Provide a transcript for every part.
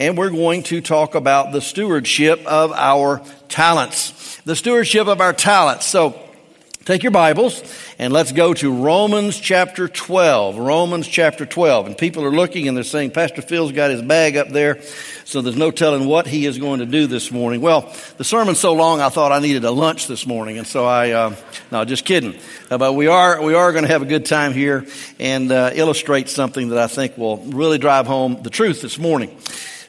and we're going to talk about the stewardship of our talents. The stewardship of our talents. So, Take your Bibles and let's go to Romans chapter 12. Romans chapter 12. And people are looking and they're saying, Pastor Phil's got his bag up there, so there's no telling what he is going to do this morning. Well, the sermon's so long, I thought I needed a lunch this morning. And so I, uh, no, just kidding. Uh, but we are, we are going to have a good time here and uh, illustrate something that I think will really drive home the truth this morning.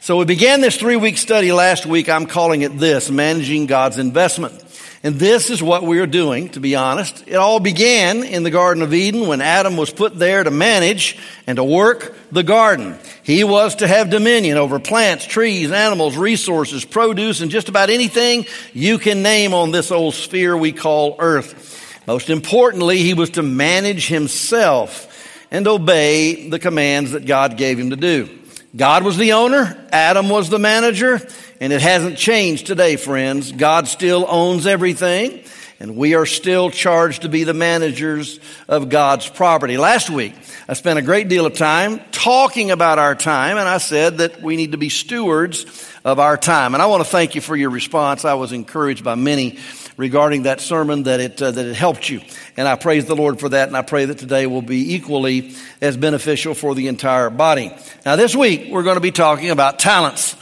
So we began this three week study last week. I'm calling it this, Managing God's Investment. And this is what we are doing, to be honest. It all began in the Garden of Eden when Adam was put there to manage and to work the garden. He was to have dominion over plants, trees, animals, resources, produce, and just about anything you can name on this old sphere we call earth. Most importantly, he was to manage himself and obey the commands that God gave him to do. God was the owner, Adam was the manager, and it hasn't changed today, friends. God still owns everything, and we are still charged to be the managers of God's property. Last week, I spent a great deal of time talking about our time, and I said that we need to be stewards of our time. And I want to thank you for your response. I was encouraged by many regarding that sermon that it, uh, that it helped you. And I praise the Lord for that. And I pray that today will be equally as beneficial for the entire body. Now, this week, we're going to be talking about talents.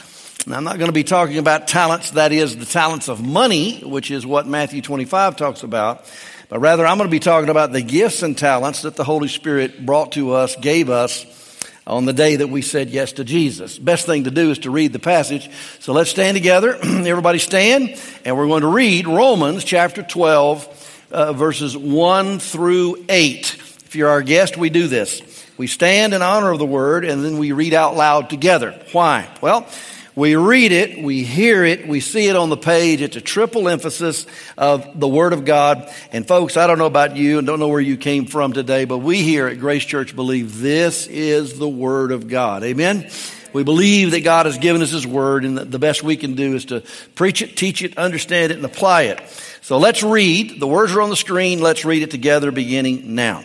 Now, I'm not going to be talking about talents, that is, the talents of money, which is what Matthew 25 talks about. But rather, I'm going to be talking about the gifts and talents that the Holy Spirit brought to us, gave us on the day that we said yes to Jesus. Best thing to do is to read the passage. So let's stand together. Everybody stand, and we're going to read Romans chapter 12, uh, verses 1 through 8. If you're our guest, we do this. We stand in honor of the word, and then we read out loud together. Why? Well, we read it, we hear it, we see it on the page. It's a triple emphasis of the Word of God. And folks, I don't know about you and don't know where you came from today, but we here at Grace Church believe this is the Word of God. Amen? We believe that God has given us His Word, and the best we can do is to preach it, teach it, understand it, and apply it. So let's read. The words are on the screen. Let's read it together beginning now.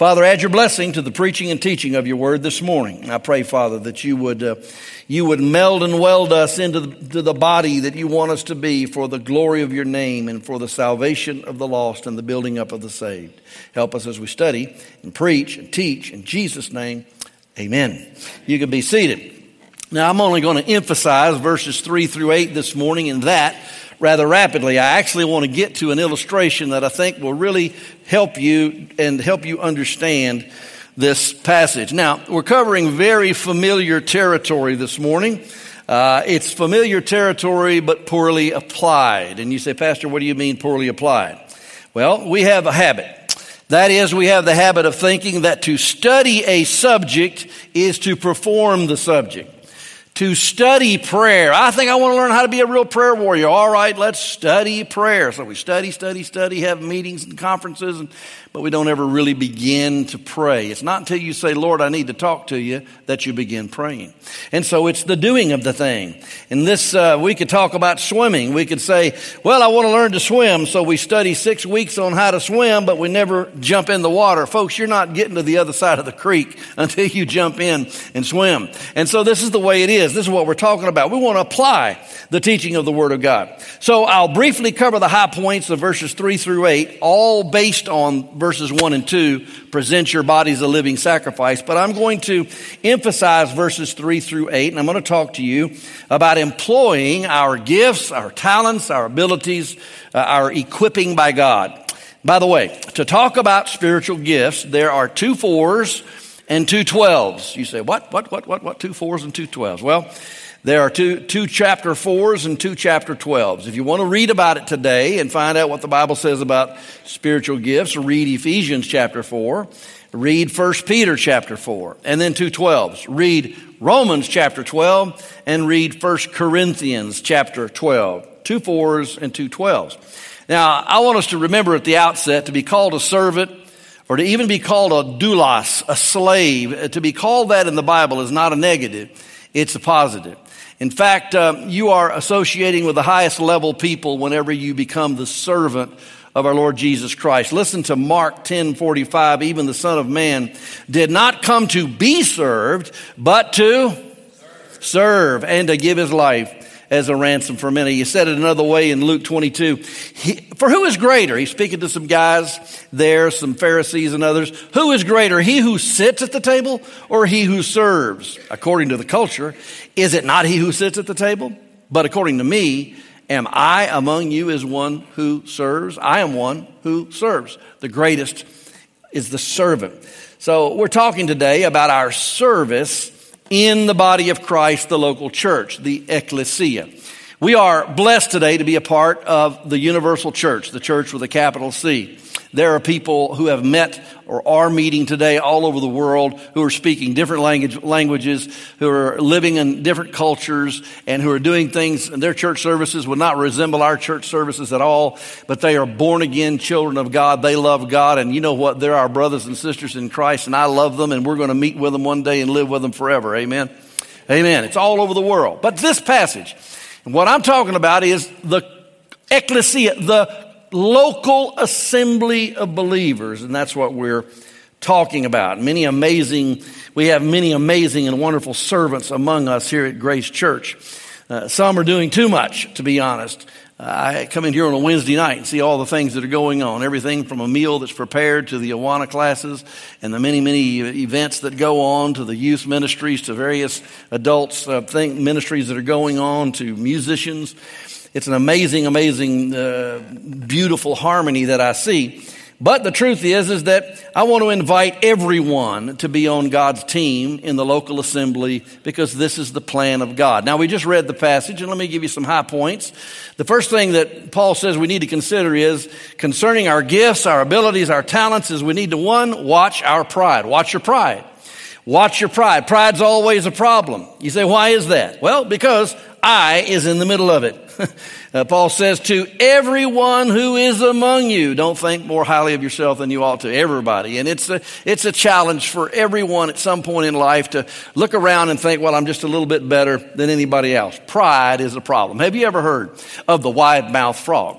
Father, add your blessing to the preaching and teaching of your word this morning. I pray, Father, that you would, uh, you would meld and weld us into the, the body that you want us to be for the glory of your name and for the salvation of the lost and the building up of the saved. Help us as we study and preach and teach. In Jesus' name, amen. You can be seated. Now, I'm only going to emphasize verses 3 through 8 this morning, and that rather rapidly. I actually want to get to an illustration that I think will really help you and help you understand this passage. Now, we're covering very familiar territory this morning. Uh, it's familiar territory, but poorly applied. And you say, Pastor, what do you mean poorly applied? Well, we have a habit. That is, we have the habit of thinking that to study a subject is to perform the subject to study prayer. I think I want to learn how to be a real prayer warrior. All right, let's study prayer. So we study, study, study, have meetings and conferences and but we don't ever really begin to pray. It's not until you say, Lord, I need to talk to you, that you begin praying. And so it's the doing of the thing. And this, uh, we could talk about swimming. We could say, well, I want to learn to swim, so we study six weeks on how to swim, but we never jump in the water. Folks, you're not getting to the other side of the creek until you jump in and swim. And so this is the way it is. This is what we're talking about. We want to apply the teaching of the Word of God. So I'll briefly cover the high points of verses three through eight, all based on verses 1 and 2, present your body as a living sacrifice. But I'm going to emphasize verses 3 through 8, and I'm going to talk to you about employing our gifts, our talents, our abilities, uh, our equipping by God. By the way, to talk about spiritual gifts, there are two fours and two twelves. You say, what, what, what, what, what, two fours and two twelves? Well, there are two, two chapter fours and two chapter twelves. If you want to read about it today and find out what the Bible says about spiritual gifts, read Ephesians chapter four, read 1 Peter chapter four, and then two twelves. Read Romans chapter 12 and read 1 Corinthians chapter 12. Two fours and two twelves. Now, I want us to remember at the outset to be called a servant or to even be called a doulos, a slave, to be called that in the Bible is not a negative, it's a positive. In fact, um, you are associating with the highest level people whenever you become the servant of our Lord Jesus Christ. Listen to Mark 10 45. Even the Son of Man did not come to be served, but to serve, serve and to give his life as a ransom for many. He said it another way in Luke 22. He, for who is greater? He's speaking to some guys there, some Pharisees and others. Who is greater? He who sits at the table or he who serves? According to the culture, is it not he who sits at the table? But according to me, am I among you as one who serves? I am one who serves. The greatest is the servant. So we're talking today about our service in the body of Christ, the local church, the ecclesia. We are blessed today to be a part of the universal church, the church with a capital C. There are people who have met or are meeting today all over the world who are speaking different language, languages, who are living in different cultures, and who are doing things. And their church services would not resemble our church services at all, but they are born again children of God. They love God, and you know what? They're our brothers and sisters in Christ, and I love them, and we're going to meet with them one day and live with them forever. Amen. Amen. It's all over the world. But this passage, what I'm talking about is the ecclesia, the local assembly of believers, and that's what we're talking about. Many amazing, we have many amazing and wonderful servants among us here at Grace Church. Uh, some are doing too much, to be honest. Uh, I come in here on a Wednesday night and see all the things that are going on. Everything from a meal that's prepared to the Awana classes and the many, many events that go on to the youth ministries to various adults uh, think ministries that are going on to musicians. It's an amazing, amazing, uh, beautiful harmony that I see. But the truth is, is that I want to invite everyone to be on God's team in the local assembly because this is the plan of God. Now, we just read the passage, and let me give you some high points. The first thing that Paul says we need to consider is concerning our gifts, our abilities, our talents, is we need to one, watch our pride. Watch your pride. Watch your pride. Pride's always a problem. You say, why is that? Well, because I is in the middle of it. uh, Paul says to everyone who is among you, don't think more highly of yourself than you ought to. Everybody. And it's a, it's a challenge for everyone at some point in life to look around and think, well, I'm just a little bit better than anybody else. Pride is a problem. Have you ever heard of the wide mouth frog?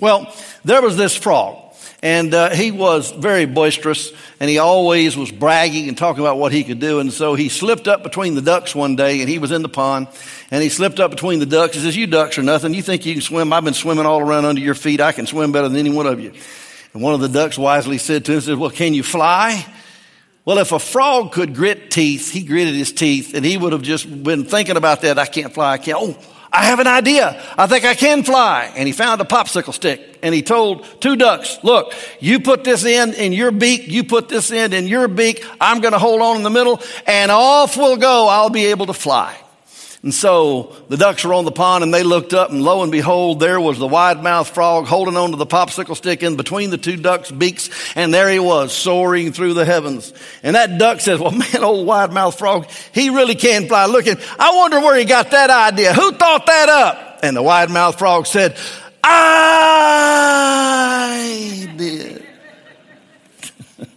Well, there was this frog and uh, he was very boisterous, and he always was bragging and talking about what he could do. And so he slipped up between the ducks one day, and he was in the pond, and he slipped up between the ducks. He says, "You ducks are nothing. You think you can swim? I've been swimming all around under your feet. I can swim better than any one of you." And one of the ducks wisely said to him, "says Well, can you fly?" Well, if a frog could grit teeth, he gritted his teeth, and he would have just been thinking about that. I can't fly. I can't. Oh, I have an idea. I think I can fly. And he found a popsicle stick and he told two ducks, look, you put this end in your beak. You put this end in your beak. I'm going to hold on in the middle and off we'll go. I'll be able to fly. And so the ducks were on the pond and they looked up and lo and behold, there was the wide mouthed frog holding onto the popsicle stick in between the two ducks' beaks. And there he was soaring through the heavens. And that duck says, well, man, old wide mouthed frog, he really can fly. Looking, I wonder where he got that idea. Who thought that up? And the wide mouthed frog said, I did.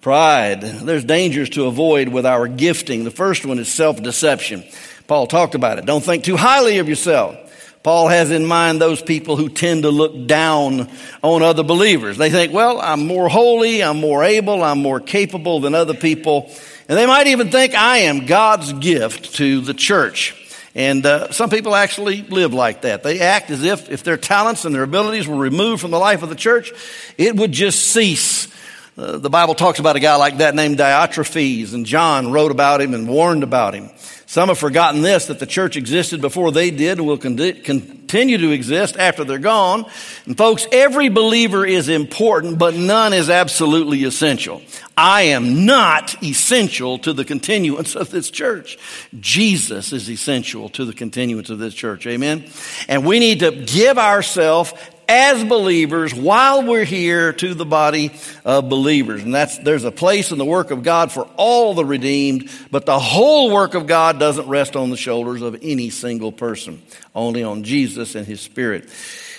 Pride. There's dangers to avoid with our gifting. The first one is self deception. Paul talked about it. Don't think too highly of yourself. Paul has in mind those people who tend to look down on other believers. They think, well, I'm more holy, I'm more able, I'm more capable than other people. And they might even think I am God's gift to the church. And uh, some people actually live like that. They act as if if their talents and their abilities were removed from the life of the church, it would just cease. Uh, the Bible talks about a guy like that named Diotrephes, and John wrote about him and warned about him. Some have forgotten this, that the church existed before they did and will con- continue to exist after they're gone. And folks, every believer is important, but none is absolutely essential. I am not essential to the continuance of this church. Jesus is essential to the continuance of this church. Amen. And we need to give ourselves as believers while we're here to the body of believers. And that's, there's a place in the work of God for all the redeemed, but the whole work of God doesn't rest on the shoulders of any single person, only on Jesus and His Spirit.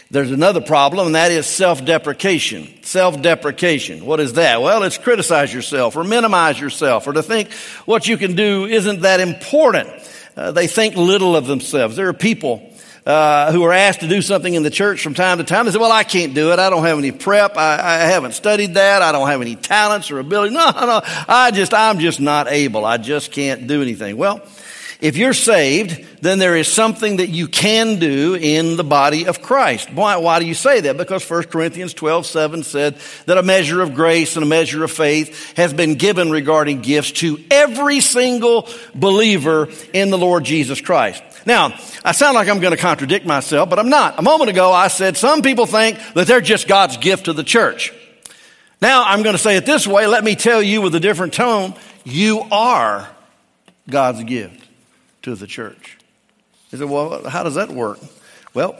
There's another problem, and that is self-deprecation. Self-deprecation. What is that? Well, it's criticize yourself or minimize yourself or to think what you can do isn't that important. Uh, they think little of themselves. There are people uh, who are asked to do something in the church from time to time. They say, well, I can't do it. I don't have any prep. I, I haven't studied that. I don't have any talents or ability. No, no, I just, I'm just not able. I just can't do anything. Well, if you're saved, then there is something that you can do in the body of Christ. Why, why do you say that? Because 1 Corinthians 12, 7 said that a measure of grace and a measure of faith has been given regarding gifts to every single believer in the Lord Jesus Christ. Now, I sound like I'm going to contradict myself, but I'm not. A moment ago, I said some people think that they're just God's gift to the church. Now, I'm going to say it this way. Let me tell you with a different tone. You are God's gift to the church. He said, well, how does that work? Well,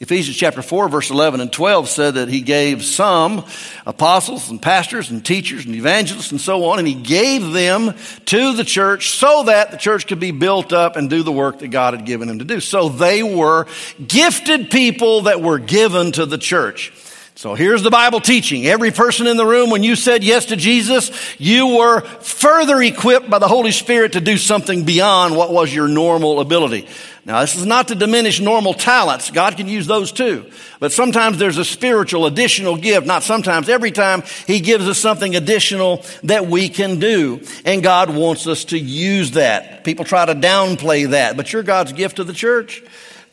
Ephesians chapter 4, verse 11 and 12 said that he gave some apostles and pastors and teachers and evangelists and so on, and he gave them to the church so that the church could be built up and do the work that God had given him to do. So they were gifted people that were given to the church. So here's the Bible teaching. Every person in the room, when you said yes to Jesus, you were further equipped by the Holy Spirit to do something beyond what was your normal ability. Now, this is not to diminish normal talents. God can use those too. But sometimes there's a spiritual additional gift. Not sometimes, every time He gives us something additional that we can do. And God wants us to use that. People try to downplay that, but you're God's gift to the church.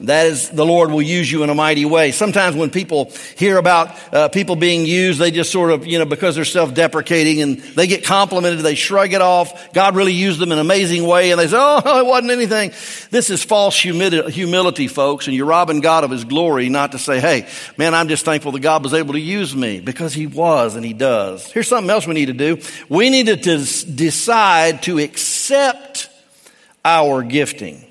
That is, the Lord will use you in a mighty way. Sometimes when people hear about uh, people being used, they just sort of, you know, because they're self-deprecating and they get complimented, they shrug it off. God really used them in an amazing way and they say, oh, it wasn't anything. This is false humility, folks, and you're robbing God of His glory not to say, hey, man, I'm just thankful that God was able to use me because He was and He does. Here's something else we need to do. We need to decide to accept our gifting.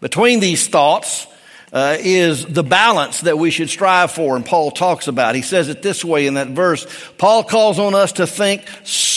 Between these thoughts, uh, is the balance that we should strive for, and Paul talks about. He says it this way in that verse. Paul calls on us to think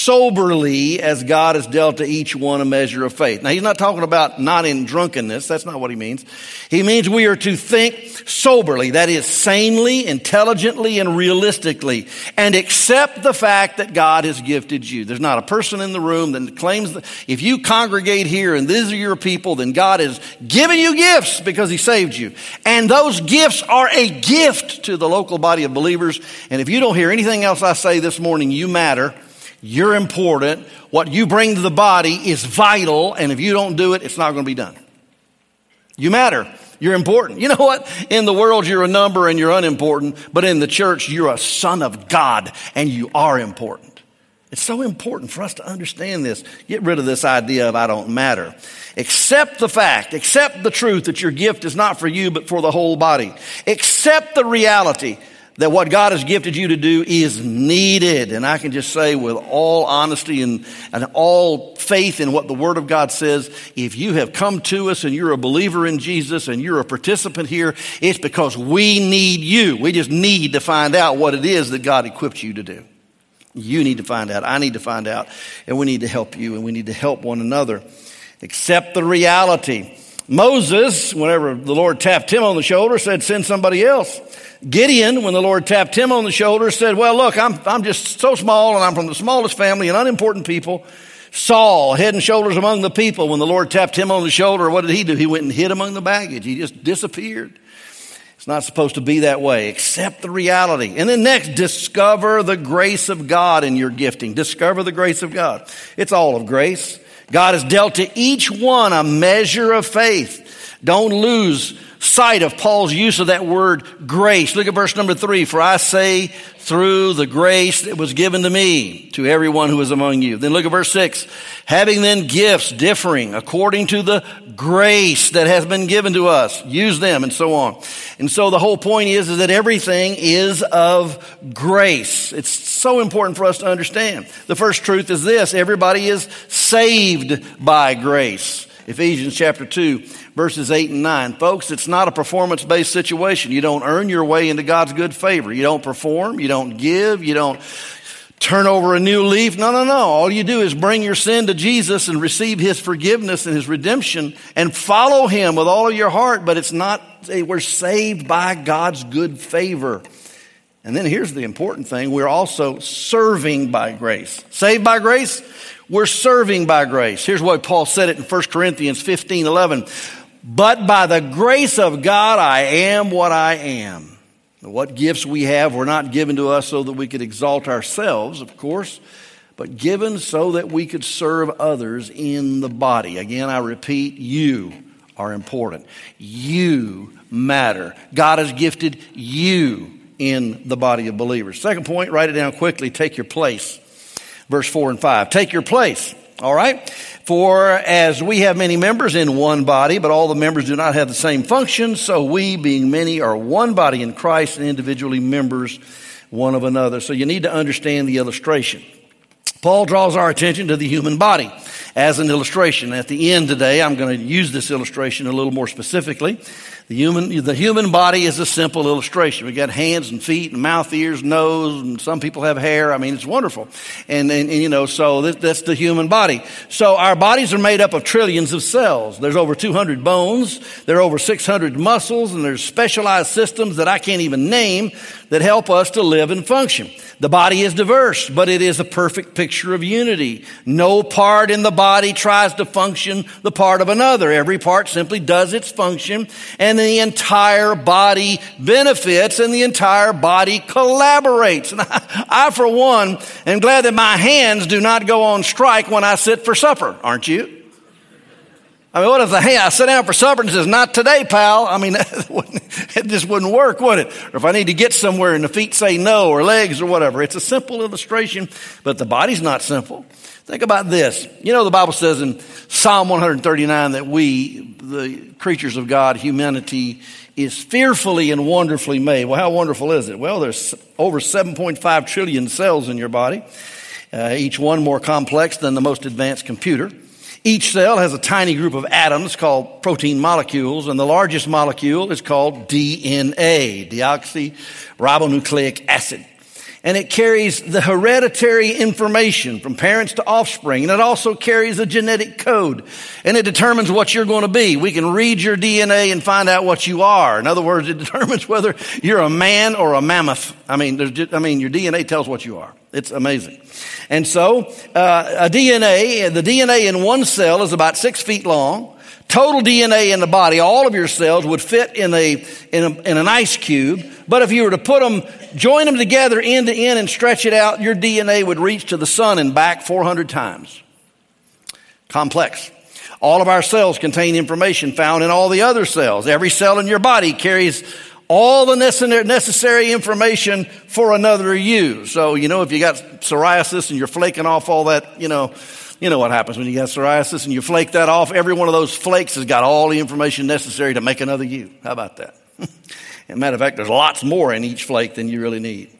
soberly as God has dealt to each one a measure of faith. Now, he's not talking about not in drunkenness. That's not what he means. He means we are to think soberly, that is, sanely, intelligently, and realistically, and accept the fact that God has gifted you. There's not a person in the room that claims that if you congregate here and these are your people, then God has given you gifts because he saved you. And those gifts are a gift to the local body of believers. And if you don't hear anything else I say this morning, you matter. You're important. What you bring to the body is vital. And if you don't do it, it's not going to be done. You matter. You're important. You know what? In the world, you're a number and you're unimportant. But in the church, you're a son of God and you are important. It's so important for us to understand this. Get rid of this idea of I don't matter. Accept the fact, accept the truth that your gift is not for you, but for the whole body. Accept the reality that what God has gifted you to do is needed. And I can just say with all honesty and, and all faith in what the Word of God says, if you have come to us and you're a believer in Jesus and you're a participant here, it's because we need you. We just need to find out what it is that God equipped you to do. You need to find out. I need to find out. And we need to help you and we need to help one another. Accept the reality Moses, whenever the Lord tapped him on the shoulder, said, send somebody else. Gideon, when the Lord tapped him on the shoulder, said, well, look, I'm, I'm just so small and I'm from the smallest family and unimportant people. Saul, head and shoulders among the people, when the Lord tapped him on the shoulder, what did he do? He went and hid among the baggage. He just disappeared. It's not supposed to be that way. Accept the reality. And then next, discover the grace of God in your gifting. Discover the grace of God. It's all of grace. God has dealt to each one a measure of faith. Don't lose sight of Paul's use of that word grace. Look at verse number three. For I say through the grace that was given to me to everyone who is among you. Then look at verse six. Having then gifts differing according to the grace that has been given to us. Use them and so on. And so the whole point is, is that everything is of grace. It's so important for us to understand. The first truth is this. Everybody is saved by grace. Ephesians chapter 2, verses 8 and 9. Folks, it's not a performance based situation. You don't earn your way into God's good favor. You don't perform, you don't give, you don't turn over a new leaf. No, no, no. All you do is bring your sin to Jesus and receive His forgiveness and His redemption and follow Him with all of your heart. But it's not, we're saved by God's good favor. And then here's the important thing we're also serving by grace. Saved by grace, we're serving by grace. Here's what Paul said it in 1 Corinthians 15 11. But by the grace of God, I am what I am. What gifts we have were not given to us so that we could exalt ourselves, of course, but given so that we could serve others in the body. Again, I repeat, you are important. You matter. God has gifted you in the body of believers. Second point, write it down quickly. Take your place verse 4 and 5. Take your place. All right? For as we have many members in one body, but all the members do not have the same function, so we, being many, are one body in Christ and individually members one of another. So you need to understand the illustration. Paul draws our attention to the human body as an illustration. At the end today, I'm going to use this illustration a little more specifically. The human, the human body is a simple illustration. We've got hands and feet and mouth, ears, nose, and some people have hair. I mean, it's wonderful. And, and, and you know, so this, that's the human body. So our bodies are made up of trillions of cells. There's over 200 bones. There are over 600 muscles and there's specialized systems that I can't even name that help us to live and function. The body is diverse, but it is a perfect picture of unity. No part in the body tries to function the part of another. Every part simply does its function and the entire body benefits and the entire body collaborates. And I, I, for one, am glad that my hands do not go on strike when I sit for supper, aren't you? I mean, what if the hey, I sit down for supper and says, not today, pal? I mean, it just wouldn't work, would it? Or if I need to get somewhere and the feet say no or legs or whatever. It's a simple illustration, but the body's not simple. Think about this. You know, the Bible says in Psalm 139 that we, the creatures of God, humanity, is fearfully and wonderfully made. Well, how wonderful is it? Well, there's over 7.5 trillion cells in your body, uh, each one more complex than the most advanced computer. Each cell has a tiny group of atoms called protein molecules, and the largest molecule is called DNA, deoxyribonucleic acid. And it carries the hereditary information from parents to offspring, and it also carries a genetic code, and it determines what you're going to be. We can read your DNA and find out what you are. In other words, it determines whether you're a man or a mammoth. I mean, I mean, your DNA tells what you are. It's amazing. And so, uh, a DNA, the DNA in one cell is about six feet long. Total DNA in the body, all of your cells would fit in a, in, a, in an ice cube. But if you were to put them, join them together end to end and stretch it out, your DNA would reach to the sun and back 400 times. Complex. All of our cells contain information found in all the other cells. Every cell in your body carries all the necessary information for another you. So, you know, if you got psoriasis and you're flaking off all that, you know, you know what happens when you got psoriasis and you flake that off. Every one of those flakes has got all the information necessary to make another you. How about that? As matter of fact, there's lots more in each flake than you really need.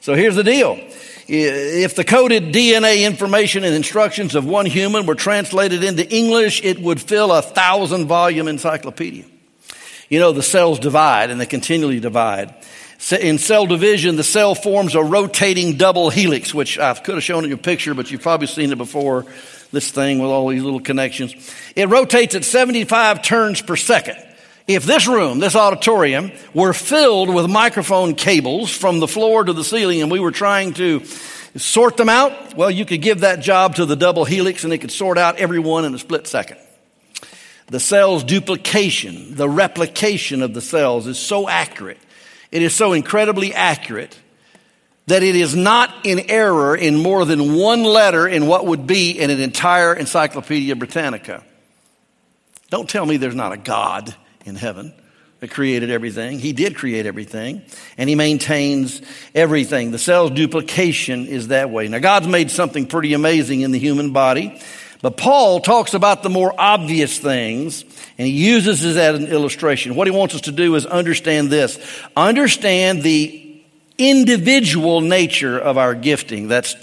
So here's the deal. If the coded DNA information and instructions of one human were translated into English, it would fill a thousand volume encyclopedia. You know, the cells divide and they continually divide. In cell division, the cell forms a rotating double helix, which I could have shown in your picture, but you've probably seen it before. This thing with all these little connections. It rotates at 75 turns per second. If this room, this auditorium, were filled with microphone cables from the floor to the ceiling and we were trying to sort them out, well, you could give that job to the double helix and it could sort out every one in a split second. The cell's duplication, the replication of the cells is so accurate it is so incredibly accurate that it is not in error in more than one letter in what would be in an entire Encyclopedia Britannica. Don't tell me there's not a God in heaven that created everything. He did create everything, and He maintains everything. The cell's duplication is that way. Now, God's made something pretty amazing in the human body. But Paul talks about the more obvious things and he uses this as an illustration. What he wants us to do is understand this. Understand the individual nature of our gifting. That's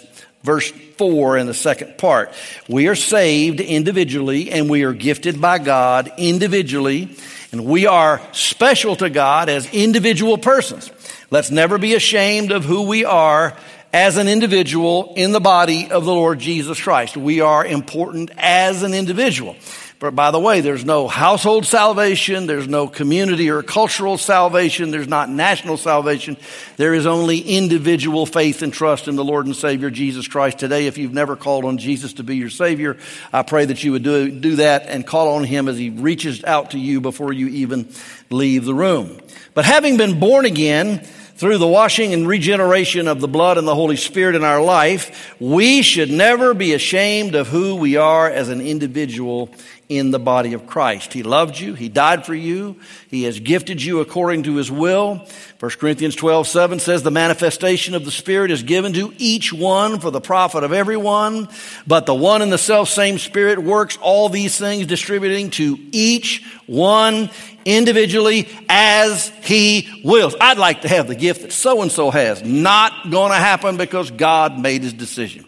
verse 4 in the second part. We are saved individually and we are gifted by God individually and we are special to God as individual persons. Let's never be ashamed of who we are as an individual in the body of the Lord Jesus Christ. We are important as an individual. But by the way, there's no household salvation, there's no community or cultural salvation, there's not national salvation. There is only individual faith and trust in the Lord and Savior Jesus Christ. Today, if you've never called on Jesus to be your Savior, I pray that you would do, do that and call on Him as He reaches out to you before you even leave the room. But having been born again, through the washing and regeneration of the blood and the Holy Spirit in our life, we should never be ashamed of who we are as an individual in the body of Christ. He loved you. He died for you. He has gifted you according to his will. 1 Corinthians 12, 7 says the manifestation of the Spirit is given to each one for the profit of everyone. But the one and the self same Spirit works all these things distributing to each one individually as he wills. I'd like to have the gift that so and so has. Not going to happen because God made his decision.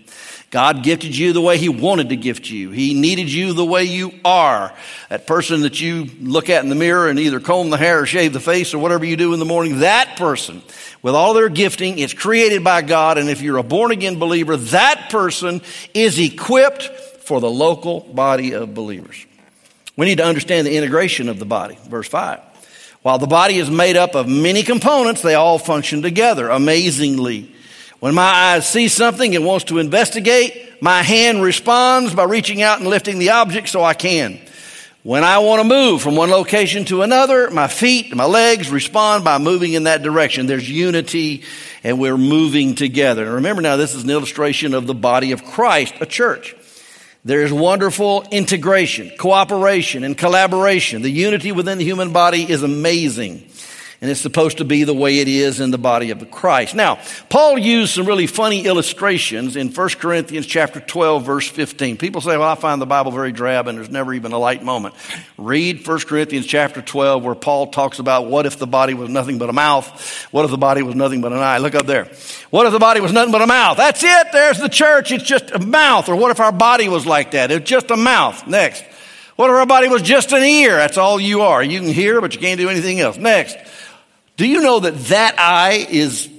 God gifted you the way He wanted to gift you. He needed you the way you are. That person that you look at in the mirror and either comb the hair or shave the face or whatever you do in the morning, that person, with all their gifting, is created by God. And if you're a born again believer, that person is equipped for the local body of believers. We need to understand the integration of the body. Verse 5. While the body is made up of many components, they all function together amazingly. When my eyes see something and wants to investigate, my hand responds by reaching out and lifting the object so I can. When I want to move from one location to another, my feet, my legs respond by moving in that direction. There's unity and we're moving together. And remember now, this is an illustration of the body of Christ, a church. There is wonderful integration, cooperation, and collaboration. The unity within the human body is amazing and it's supposed to be the way it is in the body of Christ. Now, Paul used some really funny illustrations in 1 Corinthians chapter 12 verse 15. People say, well, I find the Bible very drab and there's never even a light moment. Read 1 Corinthians chapter 12 where Paul talks about what if the body was nothing but a mouth? What if the body was nothing but an eye? Look up there. What if the body was nothing but a mouth? That's it. There's the church. It's just a mouth. Or what if our body was like that? It's just a mouth. Next. What if our body was just an ear? That's all you are. You can hear, but you can't do anything else. Next. Do you know that that eye is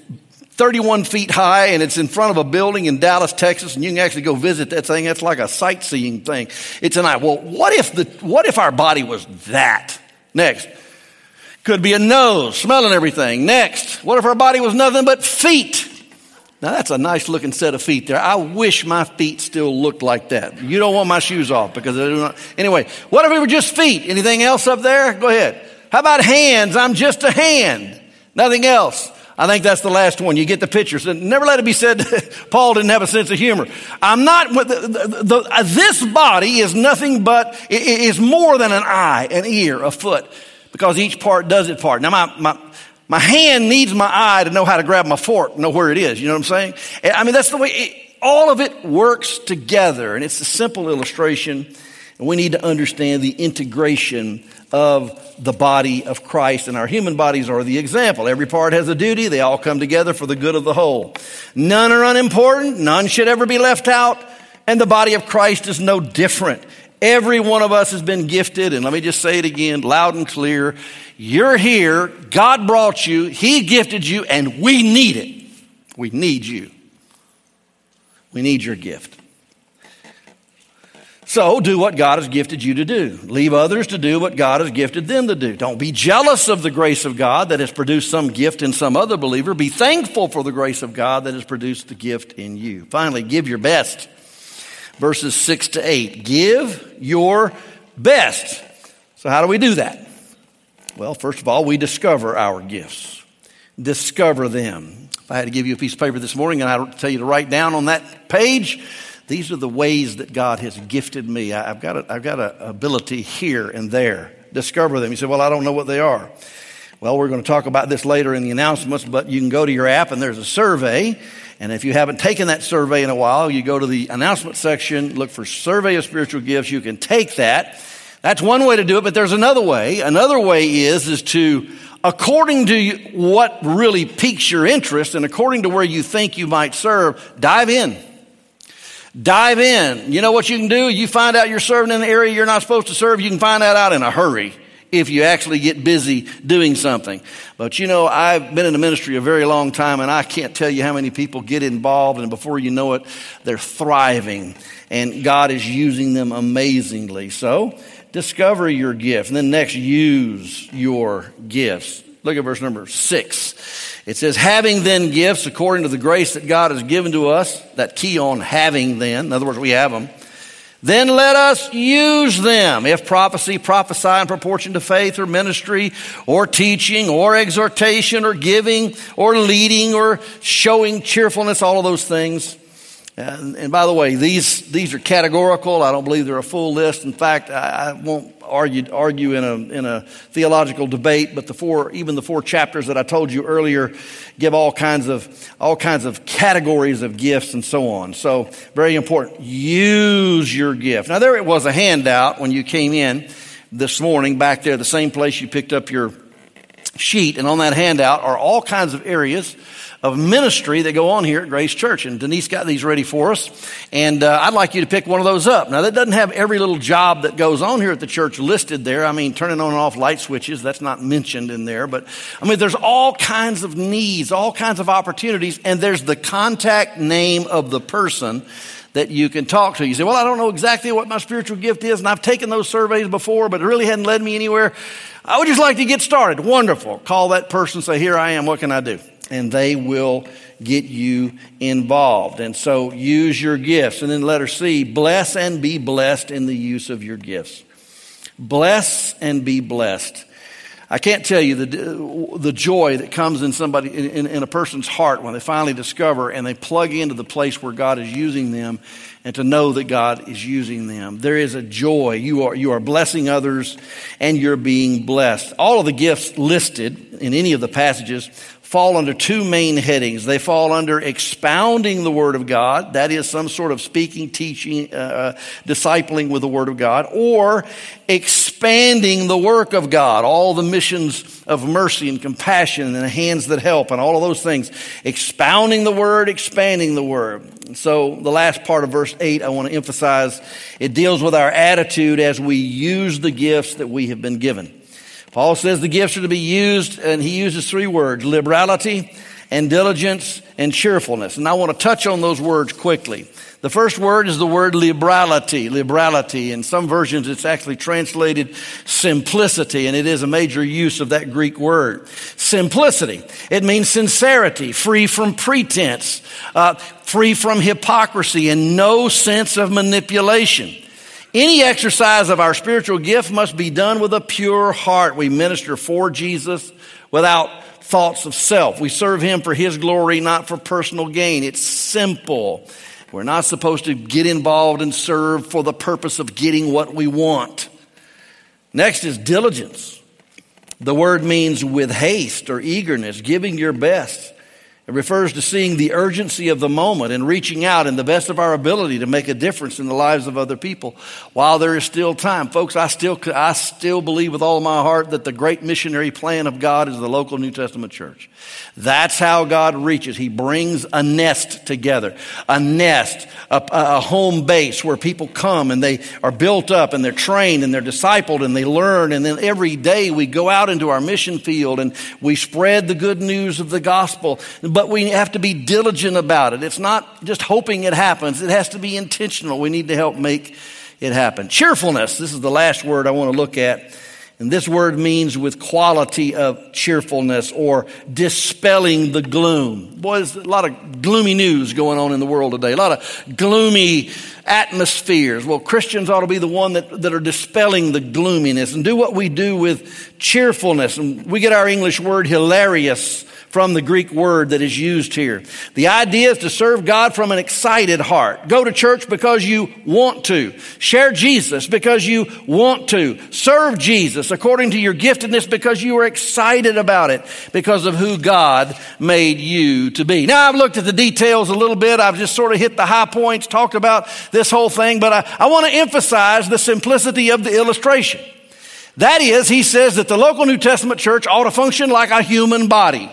31 feet high and it's in front of a building in Dallas, Texas, and you can actually go visit that thing. That's like a sightseeing thing. It's an eye. Well, what if the, what if our body was that? Next. Could be a nose, smelling everything. Next. What if our body was nothing but feet? Now that's a nice looking set of feet there. I wish my feet still looked like that. You don't want my shoes off because they do not. Anyway, what if we were just feet? Anything else up there? Go ahead. How about hands? I'm just a hand. Nothing else. I think that's the last one. You get the picture. So never let it be said Paul didn't have a sense of humor. I'm not, the, the, the, uh, this body is nothing but, is more than an eye, an ear, a foot, because each part does its part. Now my, my, my hand needs my eye to know how to grab my fork, know where it is. You know what I'm saying? I mean, that's the way, it, all of it works together. And it's a simple illustration. And we need to understand the integration of the body of Christ, and our human bodies are the example. Every part has a duty. They all come together for the good of the whole. None are unimportant. None should ever be left out. And the body of Christ is no different. Every one of us has been gifted, and let me just say it again, loud and clear. You're here, God brought you, He gifted you, and we need it. We need you. We need your gift. So do what God has gifted you to do. Leave others to do what God has gifted them to do. Don't be jealous of the grace of God that has produced some gift in some other believer. Be thankful for the grace of God that has produced the gift in you. Finally, give your best verses 6 to 8. Give your best. So, how do we do that? Well, first of all, we discover our gifts, discover them. If I had to give you a piece of paper this morning and I tell you to write down on that page, these are the ways that God has gifted me. I've got, a, I've got an ability here and there. Discover them. You say, Well, I don't know what they are. Well, we're going to talk about this later in the announcements, but you can go to your app and there's a survey and if you haven't taken that survey in a while, you go to the announcement section, look for survey of spiritual gifts. You can take that. That's one way to do it, but there's another way. Another way is, is to, according to what really piques your interest and according to where you think you might serve, dive in. Dive in. You know what you can do? You find out you're serving in the area you're not supposed to serve, you can find that out in a hurry if you actually get busy doing something. But you know, I've been in the ministry a very long time and I can't tell you how many people get involved and before you know it, they're thriving and God is using them amazingly. So discover your gift and then next use your gifts. Look at verse number six. It says, having then gifts according to the grace that God has given to us, that key on having then, in other words, we have them then let us use them. If prophecy, prophesy in proportion to faith or ministry or teaching or exhortation or giving or leading or showing cheerfulness, all of those things. And, and by the way, these, these are categorical. I don't believe they're a full list. In fact, I, I won't argue, argue in, a, in a theological debate, but the four, even the four chapters that I told you earlier give all kinds of, all kinds of categories of gifts and so on. So very important. Use your gift. Now there it was a handout when you came in this morning back there, the same place you picked up your sheet. And on that handout are all kinds of areas of ministry that go on here at Grace Church. And Denise got these ready for us. And uh, I'd like you to pick one of those up. Now, that doesn't have every little job that goes on here at the church listed there. I mean, turning on and off light switches, that's not mentioned in there. But I mean, there's all kinds of needs, all kinds of opportunities. And there's the contact name of the person that you can talk to. You say, Well, I don't know exactly what my spiritual gift is, and I've taken those surveys before, but it really hadn't led me anywhere. I would just like to get started. Wonderful. Call that person, say, Here I am, what can I do? and they will get you involved. And so use your gifts. And then letter C, bless and be blessed in the use of your gifts. Bless and be blessed. I can't tell you the, the joy that comes in somebody, in, in, a person's heart when they finally discover and they plug into the place where God is using them and to know that God is using them. There is a joy. You are, you are blessing others and you're being blessed. All of the gifts listed in any of the passages fall under two main headings. They fall under expounding the Word of God, that is some sort of speaking, teaching, uh, uh, discipling with the Word of God, or expanding the work of God, all the missions of mercy and compassion and the hands that help and all of those things. Expounding the Word, expanding the Word. So the last part of verse 8, I want to emphasize, it deals with our attitude as we use the gifts that we have been given. Paul says the gifts are to be used, and he uses three words liberality and diligence and cheerfulness. And I want to touch on those words quickly. The first word is the word liberality, liberality. In some versions, it's actually translated simplicity, and it is a major use of that Greek word. Simplicity. It means sincerity, free from pretense, uh, free from hypocrisy, and no sense of manipulation. Any exercise of our spiritual gift must be done with a pure heart. We minister for Jesus without thoughts of self. We serve Him for His glory, not for personal gain. It's simple. We're not supposed to get involved and serve for the purpose of getting what we want. Next is diligence. The word means with haste or eagerness, giving your best. It refers to seeing the urgency of the moment and reaching out in the best of our ability to make a difference in the lives of other people while there is still time. Folks, I still, I still believe with all my heart that the great missionary plan of God is the local New Testament church. That's how God reaches. He brings a nest together, a nest, a, a, home base where people come and they are built up and they're trained and they're discipled and they learn. And then every day we go out into our mission field and we spread the good news of the gospel. We have to be diligent about it. It's not just hoping it happens. It has to be intentional. We need to help make it happen. Cheerfulness. This is the last word I want to look at and this word means with quality of cheerfulness or dispelling the gloom. Boy, there's a lot of gloomy news going on in the world today, a lot of gloomy atmospheres. Well, Christians ought to be the one that, that are dispelling the gloominess and do what we do with cheerfulness. And we get our English word hilarious from the Greek word that is used here. The idea is to serve God from an excited heart. Go to church because you want to. Share Jesus because you want to. Serve Jesus according to your giftedness because you are excited about it because of who God made you to be. Now I've looked at the details a little bit. I've just sort of hit the high points, talked about this whole thing, but I, I want to emphasize the simplicity of the illustration. That is, he says that the local New Testament church ought to function like a human body.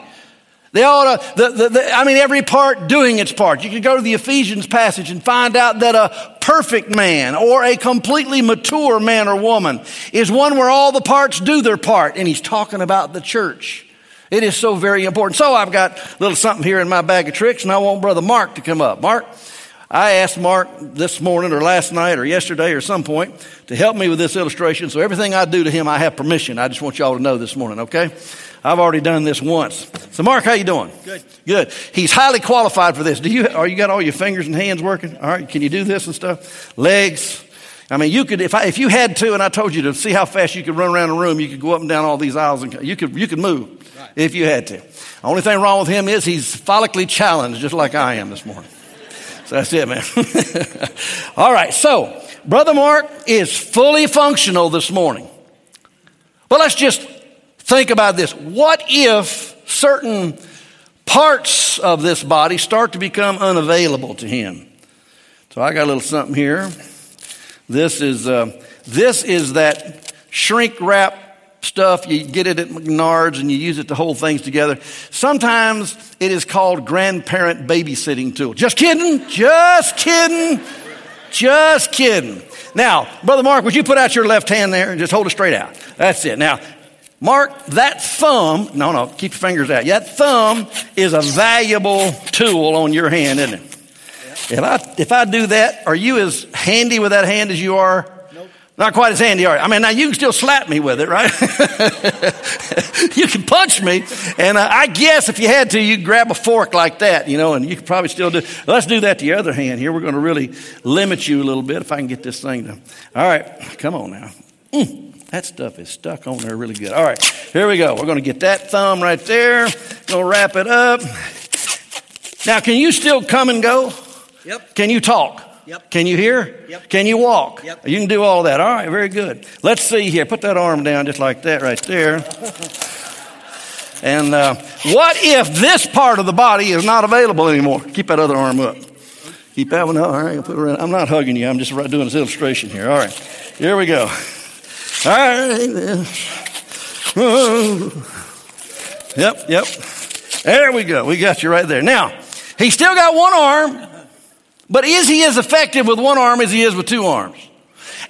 They ought to, the, the, the, I mean, every part doing its part. You can go to the Ephesians passage and find out that a perfect man or a completely mature man or woman is one where all the parts do their part. And he's talking about the church. It is so very important. So I've got a little something here in my bag of tricks and I want Brother Mark to come up. Mark, I asked Mark this morning or last night or yesterday or some point to help me with this illustration. So everything I do to him, I have permission. I just want y'all to know this morning, okay? I've already done this once. So, Mark, how you doing? Good. Good. He's highly qualified for this. Do you? Are you got all your fingers and hands working? All right. Can you do this and stuff? Legs. I mean, you could if I, if you had to, and I told you to see how fast you could run around the room, you could go up and down all these aisles, and you could you could move right. if you had to. Only thing wrong with him is he's follically challenged, just like I am this morning. So that's it, man. all right. So, Brother Mark is fully functional this morning. But let's just Think about this. What if certain parts of this body start to become unavailable to him? So I got a little something here. This is, uh, this is that shrink wrap stuff. You get it at Menards and you use it to hold things together. Sometimes it is called grandparent babysitting tool. Just kidding. Just kidding. Just kidding. Now, Brother Mark, would you put out your left hand there and just hold it straight out? That's it. Now, Mark, that thumb, no, no, keep your fingers out. That thumb is a valuable tool on your hand, isn't it? If I, if I do that, are you as handy with that hand as you are? Nope. Not quite as handy, are you? I mean, now you can still slap me with it, right? you can punch me, and uh, I guess if you had to, you'd grab a fork like that, you know, and you could probably still do. Let's do that to your other hand here. We're going to really limit you a little bit if I can get this thing done. All right, come on now. Mm. That stuff is stuck on there really good. All right, here we go. We're going to get that thumb right there. Going to wrap it up. Now, can you still come and go? Yep. Can you talk? Yep. Can you hear? Yep. Can you walk? Yep. You can do all that. All right, very good. Let's see here. Put that arm down just like that right there. and uh, what if this part of the body is not available anymore? Keep that other arm up. Keep that one up. All right, put it around. I'm not hugging you. I'm just doing this illustration here. All right, here we go. All right. Yep, yep. There we go. We got you right there. Now, he's still got one arm, but is he as effective with one arm as he is with two arms?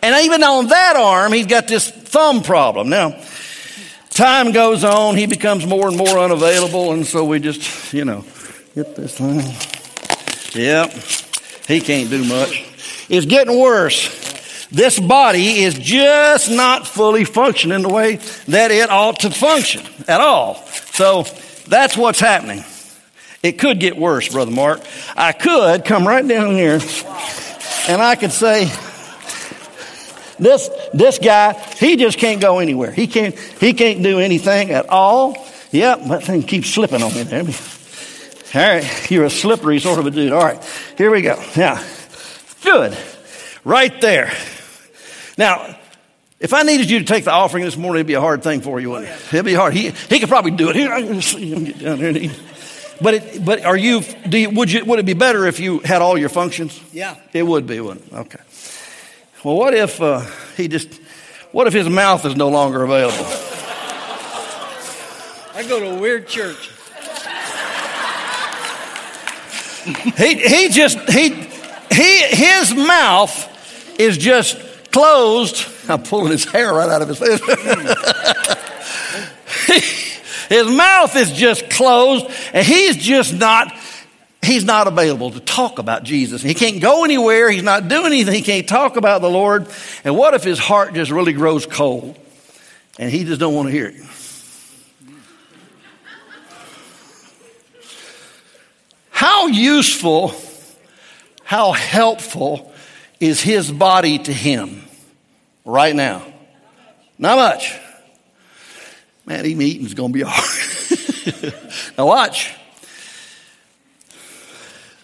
And even on that arm, he's got this thumb problem. Now, time goes on, he becomes more and more unavailable, and so we just, you know, get this thing. Yep, he can't do much. It's getting worse this body is just not fully functioning the way that it ought to function at all. So that's what's happening. It could get worse, Brother Mark. I could come right down here and I could say, this, this guy, he just can't go anywhere. He can't, he can't do anything at all. Yep, that thing keeps slipping on me there. All right, you're a slippery sort of a dude. All right, here we go. Now, good. Right there. Now, if I needed you to take the offering this morning, it'd be a hard thing for you, wouldn't it? It'd be hard. He, he could probably do it. Here, I can see him get down there. But it, but are you, do you, would you, would it be better if you had all your functions? Yeah. It would be, wouldn't it? Okay. Well, what if uh, he just, what if his mouth is no longer available? I go to a weird church. he, he just, he, he, his mouth is just closed. I'm pulling his hair right out of his face. his mouth is just closed and he's just not, he's not available to talk about Jesus. He can't go anywhere. He's not doing anything. He can't talk about the Lord. And what if his heart just really grows cold and he just don't want to hear it? How useful, how helpful is his body to him right now? Not much. Man, even eating is going to be hard. now, watch.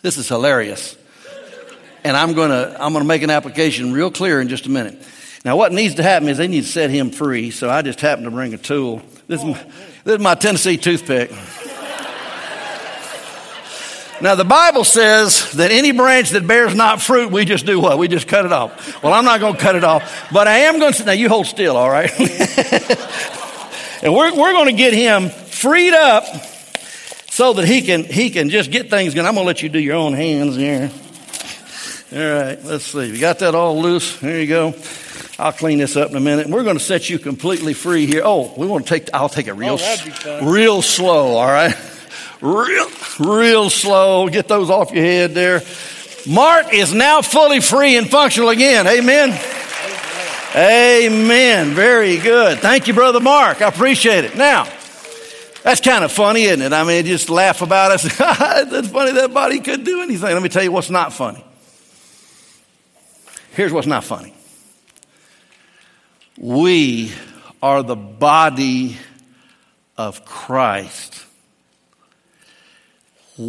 This is hilarious. And I'm going to I'm going to make an application real clear in just a minute. Now, what needs to happen is they need to set him free. So I just happen to bring a tool. This is my, this is my Tennessee toothpick. Now, the Bible says that any branch that bears not fruit, we just do what? We just cut it off. Well, I'm not going to cut it off, but I am going to. Now, you hold still, all right? and we're, we're going to get him freed up so that he can, he can just get things going. I'm going to let you do your own hands here. All right, let's see. We got that all loose. There you go. I'll clean this up in a minute. We're going to set you completely free here. Oh, we want to take, I'll take it real, Oh, real slow, all right? Real, real slow. Get those off your head there. Mark is now fully free and functional again. Amen. Amen. Very good. Thank you, Brother Mark. I appreciate it. Now, that's kind of funny, isn't it? I mean, just laugh about it. that's funny that body could do anything. Let me tell you what's not funny. Here's what's not funny. We are the body of Christ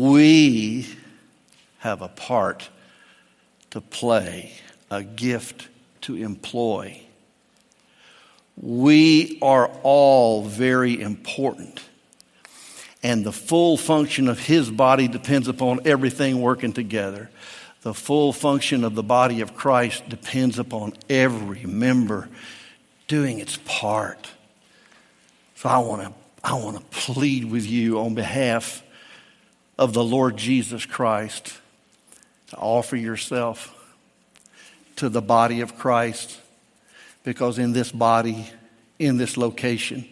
we have a part to play, a gift to employ. We are all very important. And the full function of his body depends upon everything working together. The full function of the body of Christ depends upon every member doing its part. So I want to I want to plead with you on behalf of the Lord Jesus Christ to offer yourself to the body of Christ because in this body, in this location,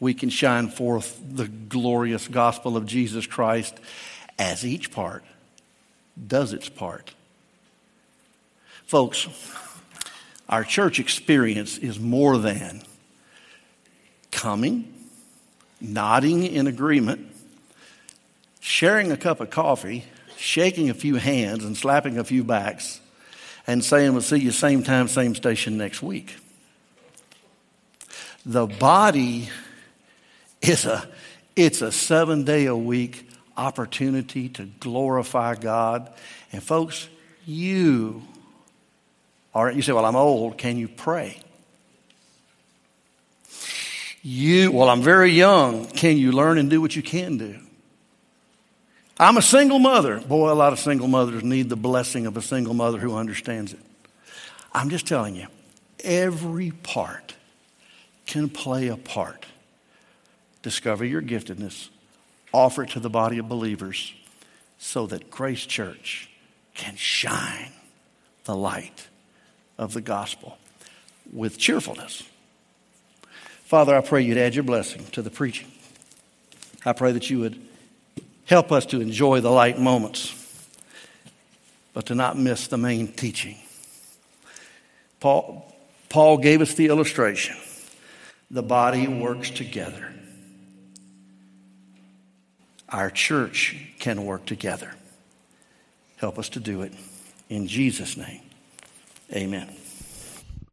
we can shine forth the glorious gospel of Jesus Christ as each part does its part. Folks, our church experience is more than coming, nodding in agreement, sharing a cup of coffee, shaking a few hands, and slapping a few backs, and saying, We'll see you same time, same station next week. The body is a it's a seven day a week opportunity to glorify God. And folks, you are you say, Well, I'm old, can you pray? You, well, I'm very young. Can you learn and do what you can do? I'm a single mother. Boy, a lot of single mothers need the blessing of a single mother who understands it. I'm just telling you, every part can play a part. Discover your giftedness, offer it to the body of believers so that Grace Church can shine the light of the gospel with cheerfulness. Father, I pray you'd add your blessing to the preaching. I pray that you would Help us to enjoy the light moments, but to not miss the main teaching. Paul, Paul gave us the illustration the body works together. Our church can work together. Help us to do it. In Jesus' name, amen.